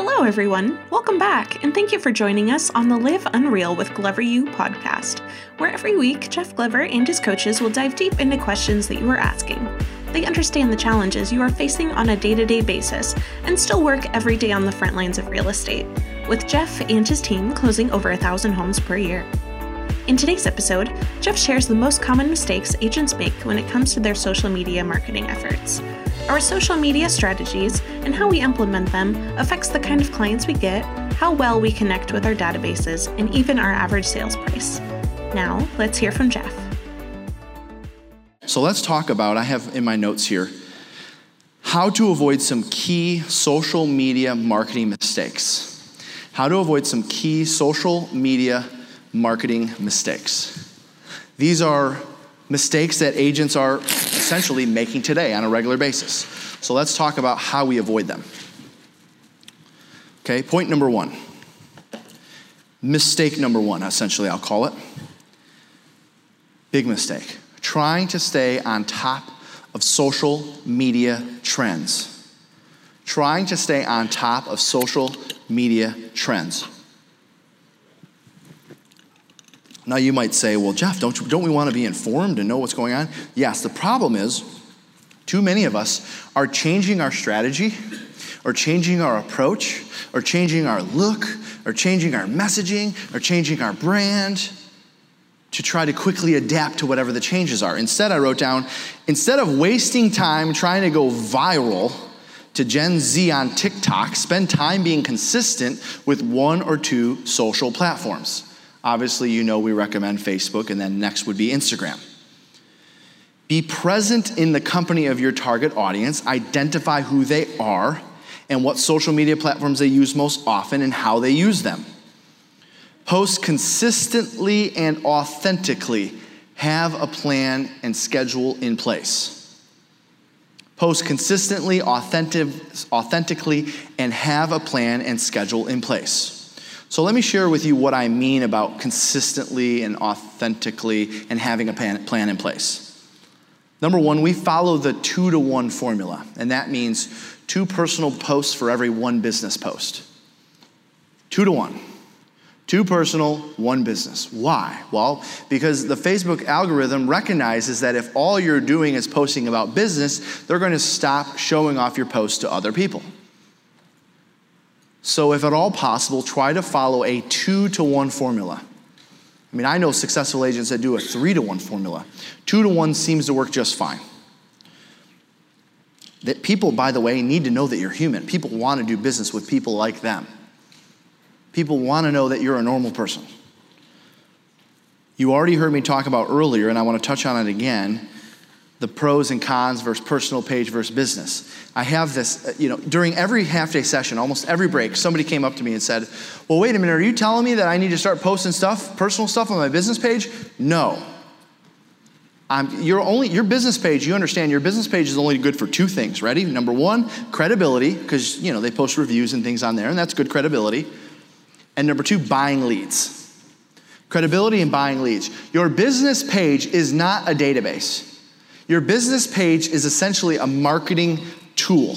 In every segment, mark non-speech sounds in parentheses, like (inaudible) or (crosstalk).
Hello, everyone. Welcome back, and thank you for joining us on the Live Unreal with Glover U podcast, where every week Jeff Glover and his coaches will dive deep into questions that you are asking. They understand the challenges you are facing on a day to day basis and still work every day on the front lines of real estate, with Jeff and his team closing over a thousand homes per year. In today's episode, Jeff shares the most common mistakes agents make when it comes to their social media marketing efforts. Our social media strategies and how we implement them affects the kind of clients we get, how well we connect with our databases, and even our average sales price. Now, let's hear from Jeff. So let's talk about, I have in my notes here, how to avoid some key social media marketing mistakes. How to avoid some key social media marketing mistakes. These are mistakes that agents are essentially making today on a regular basis. So let's talk about how we avoid them. Okay, point number one. Mistake number one, essentially, I'll call it. Big mistake. Trying to stay on top of social media trends. Trying to stay on top of social media trends. Now you might say, well, Jeff, don't, don't we want to be informed and know what's going on? Yes, the problem is too many of us are changing our strategy or changing our approach or changing our look or changing our messaging or changing our brand to try to quickly adapt to whatever the changes are. Instead, I wrote down, instead of wasting time trying to go viral to Gen Z on TikTok, spend time being consistent with one or two social platforms. Obviously, you know we recommend Facebook, and then next would be Instagram. Be present in the company of your target audience, identify who they are and what social media platforms they use most often and how they use them. Post consistently and authentically, have a plan and schedule in place. Post consistently, authentic, authentically, and have a plan and schedule in place. So let me share with you what I mean about consistently and authentically and having a plan in place. Number one, we follow the two to one formula, and that means two personal posts for every one business post. Two to one. Two personal, one business. Why? Well, because the Facebook algorithm recognizes that if all you're doing is posting about business, they're going to stop showing off your posts to other people. So, if at all possible, try to follow a two to one formula. I mean, I know successful agents that do a three to one formula. Two to one seems to work just fine. That people, by the way, need to know that you're human. People want to do business with people like them. People want to know that you're a normal person. You already heard me talk about earlier, and I want to touch on it again the pros and cons versus personal page versus business. I have this, uh, you know, during every half day session, almost every break, somebody came up to me and said, Well, wait a minute, are you telling me that I need to start posting stuff, personal stuff on my business page? No. I'm, you're only, your business page, you understand your business page is only good for two things. Ready? Number one, credibility, because you know they post reviews and things on there, and that's good credibility. And number two, buying leads. Credibility and buying leads. Your business page is not a database. Your business page is essentially a marketing tool.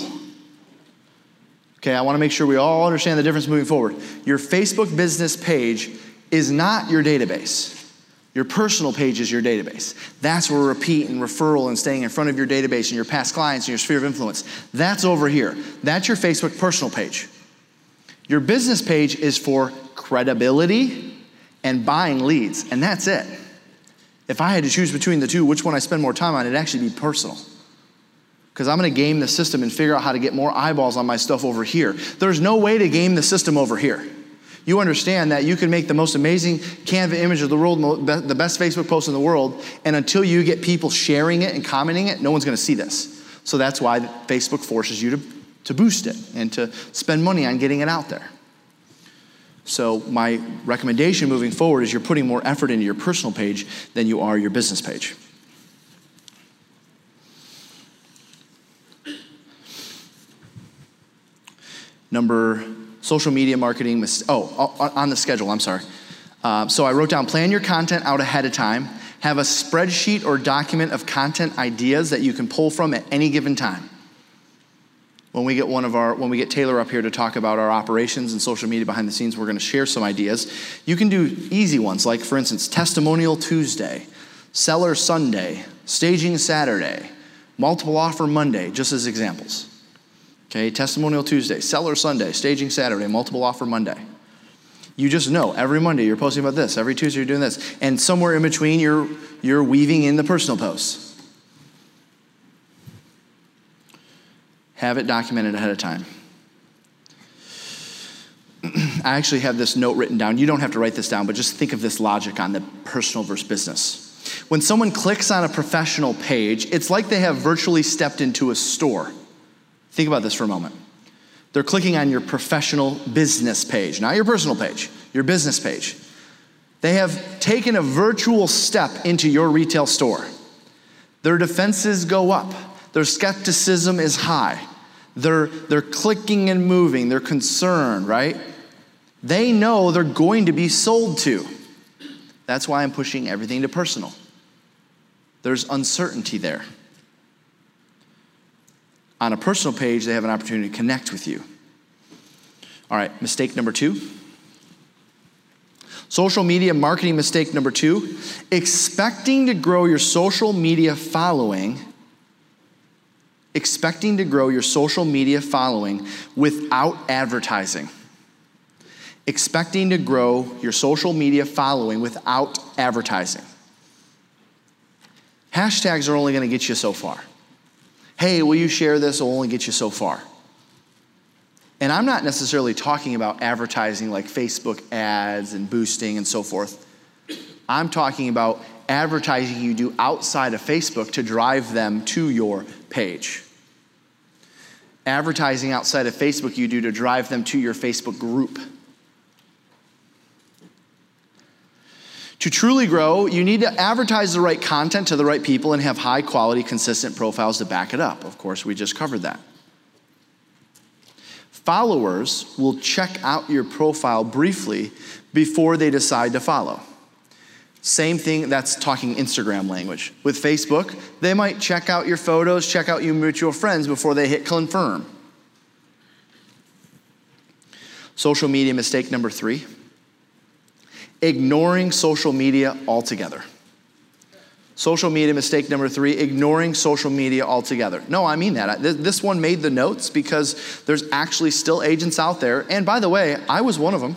Okay, I want to make sure we all understand the difference moving forward. Your Facebook business page is not your database. Your personal page is your database. That's where repeat and referral and staying in front of your database and your past clients and your sphere of influence. That's over here. That's your Facebook personal page. Your business page is for credibility and buying leads, and that's it. If I had to choose between the two, which one I spend more time on, it'd actually be personal. Because I'm going to game the system and figure out how to get more eyeballs on my stuff over here. There's no way to game the system over here. You understand that you can make the most amazing Canva image of the world, the best Facebook post in the world, and until you get people sharing it and commenting it, no one's going to see this. So that's why Facebook forces you to, to boost it and to spend money on getting it out there. So, my recommendation moving forward is you're putting more effort into your personal page than you are your business page. Number social media marketing. Oh, on the schedule, I'm sorry. Uh, so, I wrote down plan your content out ahead of time. Have a spreadsheet or document of content ideas that you can pull from at any given time. When we get one of our, when we get Taylor up here to talk about our operations and social media behind the scenes, we're going to share some ideas. You can do easy ones, like for instance, Testimonial Tuesday, Seller Sunday, Staging Saturday, Multiple Offer Monday, just as examples. Okay, Testimonial Tuesday, Seller Sunday, Staging Saturday, Multiple Offer Monday. You just know every Monday you're posting about this, every Tuesday you're doing this, and somewhere in between you're you're weaving in the personal posts. Have it documented ahead of time. (clears throat) I actually have this note written down. You don't have to write this down, but just think of this logic on the personal versus business. When someone clicks on a professional page, it's like they have virtually stepped into a store. Think about this for a moment. They're clicking on your professional business page, not your personal page, your business page. They have taken a virtual step into your retail store. Their defenses go up, their skepticism is high. They're, they're clicking and moving, they're concerned, right? They know they're going to be sold to. That's why I'm pushing everything to personal. There's uncertainty there. On a personal page, they have an opportunity to connect with you. All right, mistake number two. Social media marketing mistake number two expecting to grow your social media following expecting to grow your social media following without advertising. Expecting to grow your social media following without advertising. Hashtags are only going to get you so far. Hey, will you share this? Will only get you so far. And I'm not necessarily talking about advertising like Facebook ads and boosting and so forth. I'm talking about advertising you do outside of Facebook to drive them to your page. Advertising outside of Facebook you do to drive them to your Facebook group. To truly grow, you need to advertise the right content to the right people and have high quality, consistent profiles to back it up. Of course, we just covered that. Followers will check out your profile briefly before they decide to follow. Same thing, that's talking Instagram language. With Facebook, they might check out your photos, check out your mutual friends before they hit confirm. Social media mistake number three ignoring social media altogether. Social media mistake number three ignoring social media altogether. No, I mean that. This one made the notes because there's actually still agents out there. And by the way, I was one of them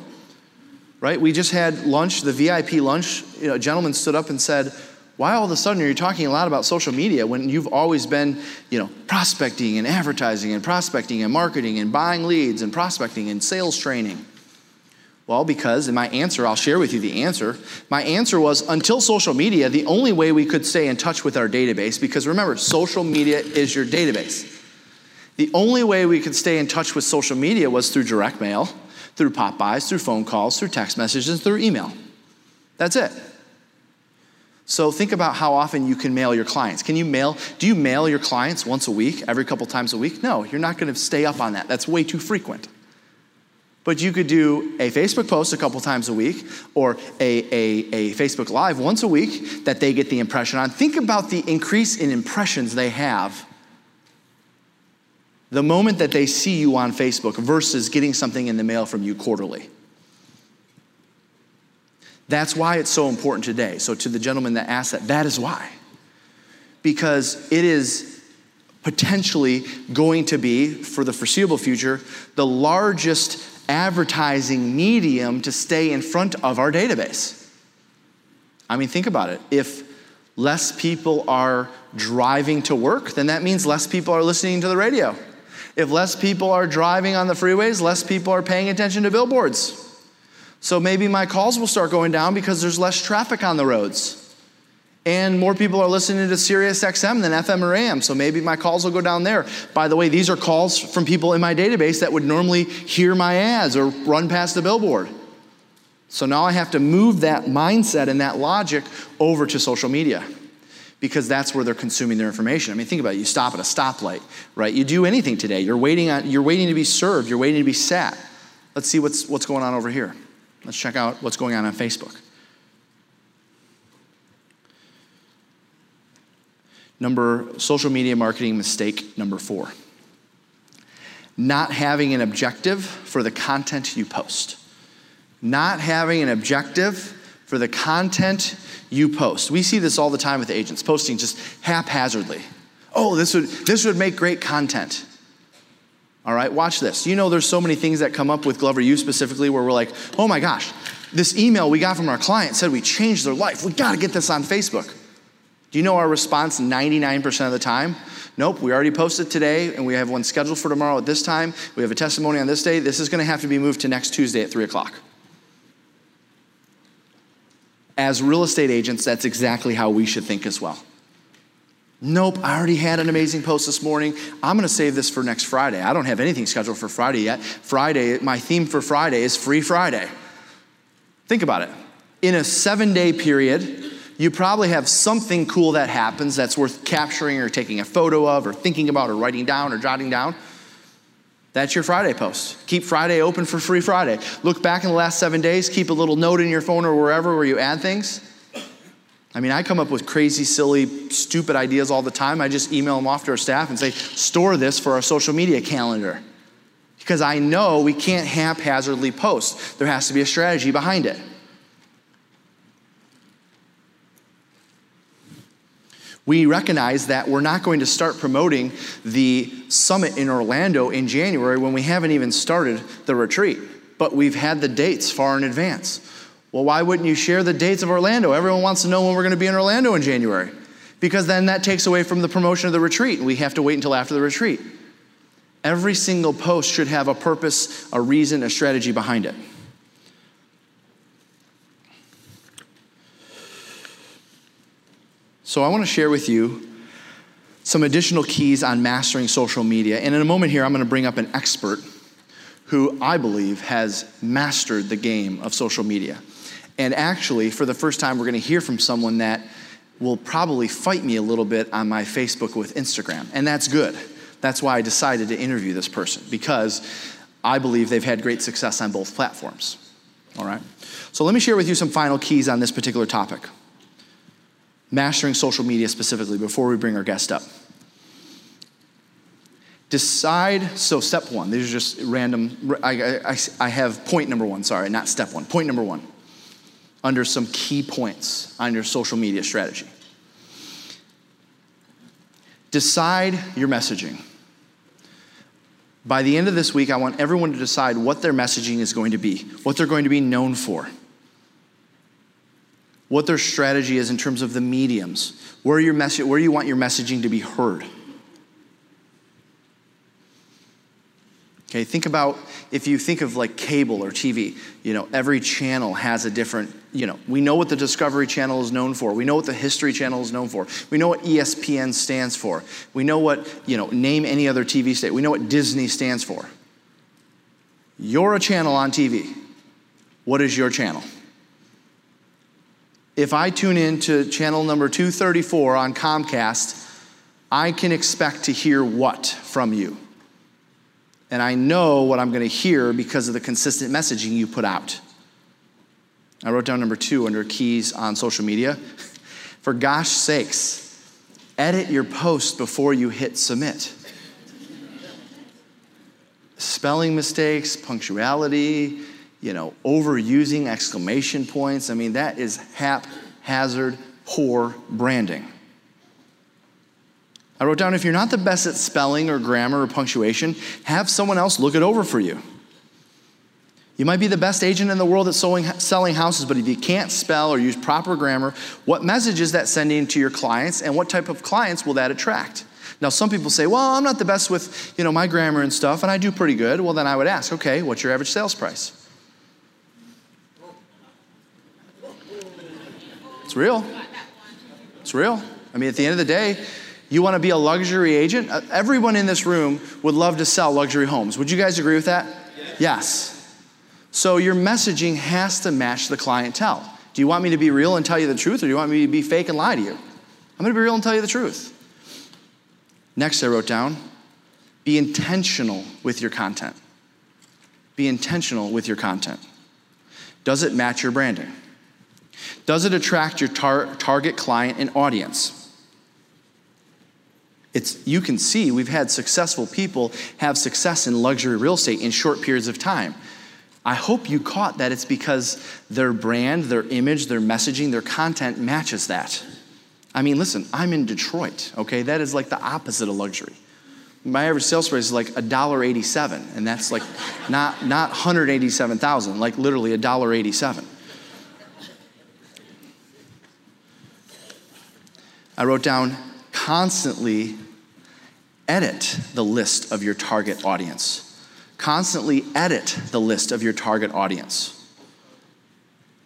right? We just had lunch, the VIP lunch. You know, a gentleman stood up and said, why all of a sudden are you talking a lot about social media when you've always been, you know, prospecting and advertising and prospecting and marketing and buying leads and prospecting and sales training? Well, because, in my answer, I'll share with you the answer. My answer was until social media, the only way we could stay in touch with our database, because remember, social media is your database. The only way we could stay in touch with social media was through direct mail through pop bys, through phone calls, through text messages, through email. That's it. So think about how often you can mail your clients. Can you mail? Do you mail your clients once a week, every couple times a week? No, you're not going to stay up on that. That's way too frequent. But you could do a Facebook post a couple times a week or a, a, a Facebook Live once a week that they get the impression on. Think about the increase in impressions they have the moment that they see you on Facebook versus getting something in the mail from you quarterly. That's why it's so important today. So, to the gentleman that asked that, that is why. Because it is potentially going to be, for the foreseeable future, the largest advertising medium to stay in front of our database. I mean, think about it. If less people are driving to work, then that means less people are listening to the radio. If less people are driving on the freeways, less people are paying attention to billboards. So maybe my calls will start going down because there's less traffic on the roads. And more people are listening to Sirius XM than FM or AM, so maybe my calls will go down there. By the way, these are calls from people in my database that would normally hear my ads or run past the billboard. So now I have to move that mindset and that logic over to social media because that's where they're consuming their information. I mean, think about it. You stop at a stoplight, right? You do anything today. You're waiting, on, you're waiting to be served. You're waiting to be sat. Let's see what's, what's going on over here. Let's check out what's going on on Facebook. Number social media marketing mistake number four. not having an objective for the content you post. Not having an objective for the content you post. We see this all the time with agents, posting just haphazardly. Oh, this would, this would make great content. All right, watch this. You know, there's so many things that come up with Glover U specifically where we're like, oh my gosh, this email we got from our client said we changed their life. We got to get this on Facebook. Do you know our response 99% of the time? Nope, we already posted today and we have one scheduled for tomorrow at this time. We have a testimony on this day. This is going to have to be moved to next Tuesday at 3 o'clock. As real estate agents, that's exactly how we should think as well. Nope, I already had an amazing post this morning. I'm going to save this for next Friday. I don't have anything scheduled for Friday yet. Friday, my theme for Friday is Free Friday. Think about it. In a seven day period, you probably have something cool that happens that's worth capturing or taking a photo of or thinking about or writing down or jotting down. That's your Friday post. Keep Friday open for Free Friday. Look back in the last seven days, keep a little note in your phone or wherever where you add things. I mean, I come up with crazy, silly, stupid ideas all the time. I just email them off to our staff and say, store this for our social media calendar. Because I know we can't haphazardly post, there has to be a strategy behind it. We recognize that we're not going to start promoting the summit in Orlando in January when we haven't even started the retreat, but we've had the dates far in advance. Well, why wouldn't you share the dates of Orlando? Everyone wants to know when we're going to be in Orlando in January, because then that takes away from the promotion of the retreat, and we have to wait until after the retreat. Every single post should have a purpose, a reason, a strategy behind it. So I want to share with you some additional keys on mastering social media. And in a moment here, I'm going to bring up an expert who I believe has mastered the game of social media. And actually, for the first time, we're going to hear from someone that will probably fight me a little bit on my Facebook with Instagram. And that's good. That's why I decided to interview this person, because I believe they've had great success on both platforms. All right? So let me share with you some final keys on this particular topic mastering social media specifically before we bring our guest up. Decide, so step one, these are just random, I, I, I have point number one, sorry, not step one, point number one, under some key points on your social media strategy. Decide your messaging. By the end of this week, I want everyone to decide what their messaging is going to be, what they're going to be known for what their strategy is in terms of the mediums, where, your message, where you want your messaging to be heard. Okay, think about if you think of like cable or TV, you know, every channel has a different, you know, we know what the Discovery Channel is known for. We know what the History Channel is known for. We know what ESPN stands for. We know what, you know, name any other TV state. We know what Disney stands for. You're a channel on TV. What is your channel? If I tune in to channel number 234 on Comcast, I can expect to hear what from you? And I know what I'm going to hear because of the consistent messaging you put out. I wrote down number two under keys on social media. (laughs) For gosh sakes, edit your post before you hit submit. Spelling mistakes, punctuality, you know, overusing exclamation points. I mean, that is haphazard, poor branding. I wrote down if you're not the best at spelling or grammar or punctuation, have someone else look it over for you. You might be the best agent in the world at selling houses, but if you can't spell or use proper grammar, what message is that sending to your clients and what type of clients will that attract? Now, some people say, well, I'm not the best with, you know, my grammar and stuff, and I do pretty good. Well, then I would ask, okay, what's your average sales price? It's real. It's real. I mean, at the end of the day, you want to be a luxury agent? Uh, everyone in this room would love to sell luxury homes. Would you guys agree with that? Yes. yes. So your messaging has to match the clientele. Do you want me to be real and tell you the truth, or do you want me to be fake and lie to you? I'm going to be real and tell you the truth. Next, I wrote down be intentional with your content. Be intentional with your content. Does it match your branding? Does it attract your tar- target client and audience? It's, you can see we've had successful people have success in luxury real estate in short periods of time. I hope you caught that it's because their brand, their image, their messaging, their content matches that. I mean, listen, I'm in Detroit, okay? That is like the opposite of luxury. My average sales price is like $1.87, and that's like not, not 187,000, like literally $1.87. I wrote down constantly edit the list of your target audience. Constantly edit the list of your target audience.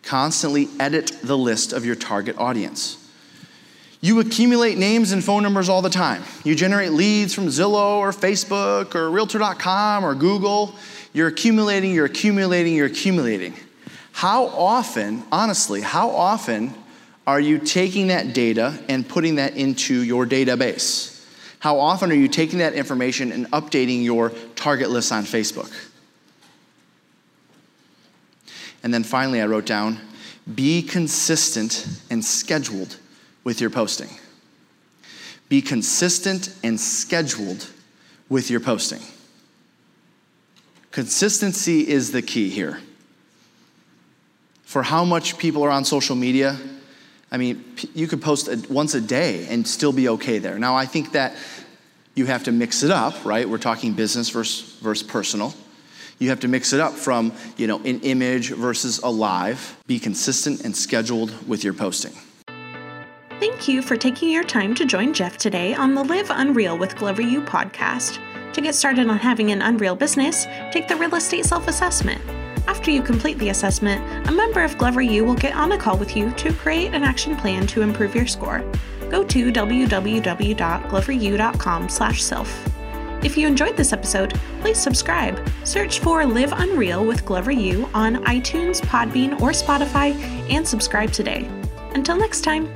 Constantly edit the list of your target audience. You accumulate names and phone numbers all the time. You generate leads from Zillow or Facebook or Realtor.com or Google. You're accumulating, you're accumulating, you're accumulating. How often, honestly, how often are you taking that data and putting that into your database? How often are you taking that information and updating your target list on Facebook? And then finally, I wrote down be consistent and scheduled with your posting. Be consistent and scheduled with your posting. Consistency is the key here. For how much people are on social media, I mean, you could post once a day and still be okay there. Now, I think that you have to mix it up, right? We're talking business versus, versus personal. You have to mix it up from, you know, an image versus a live. Be consistent and scheduled with your posting. Thank you for taking your time to join Jeff today on the Live Unreal with Glover U podcast. To get started on having an Unreal business, take the real estate self assessment. After you complete the assessment, a member of Glover U will get on a call with you to create an action plan to improve your score. Go to www.gloveru.com/self. If you enjoyed this episode, please subscribe. Search for Live Unreal with Glover U on iTunes, Podbean, or Spotify and subscribe today. Until next time.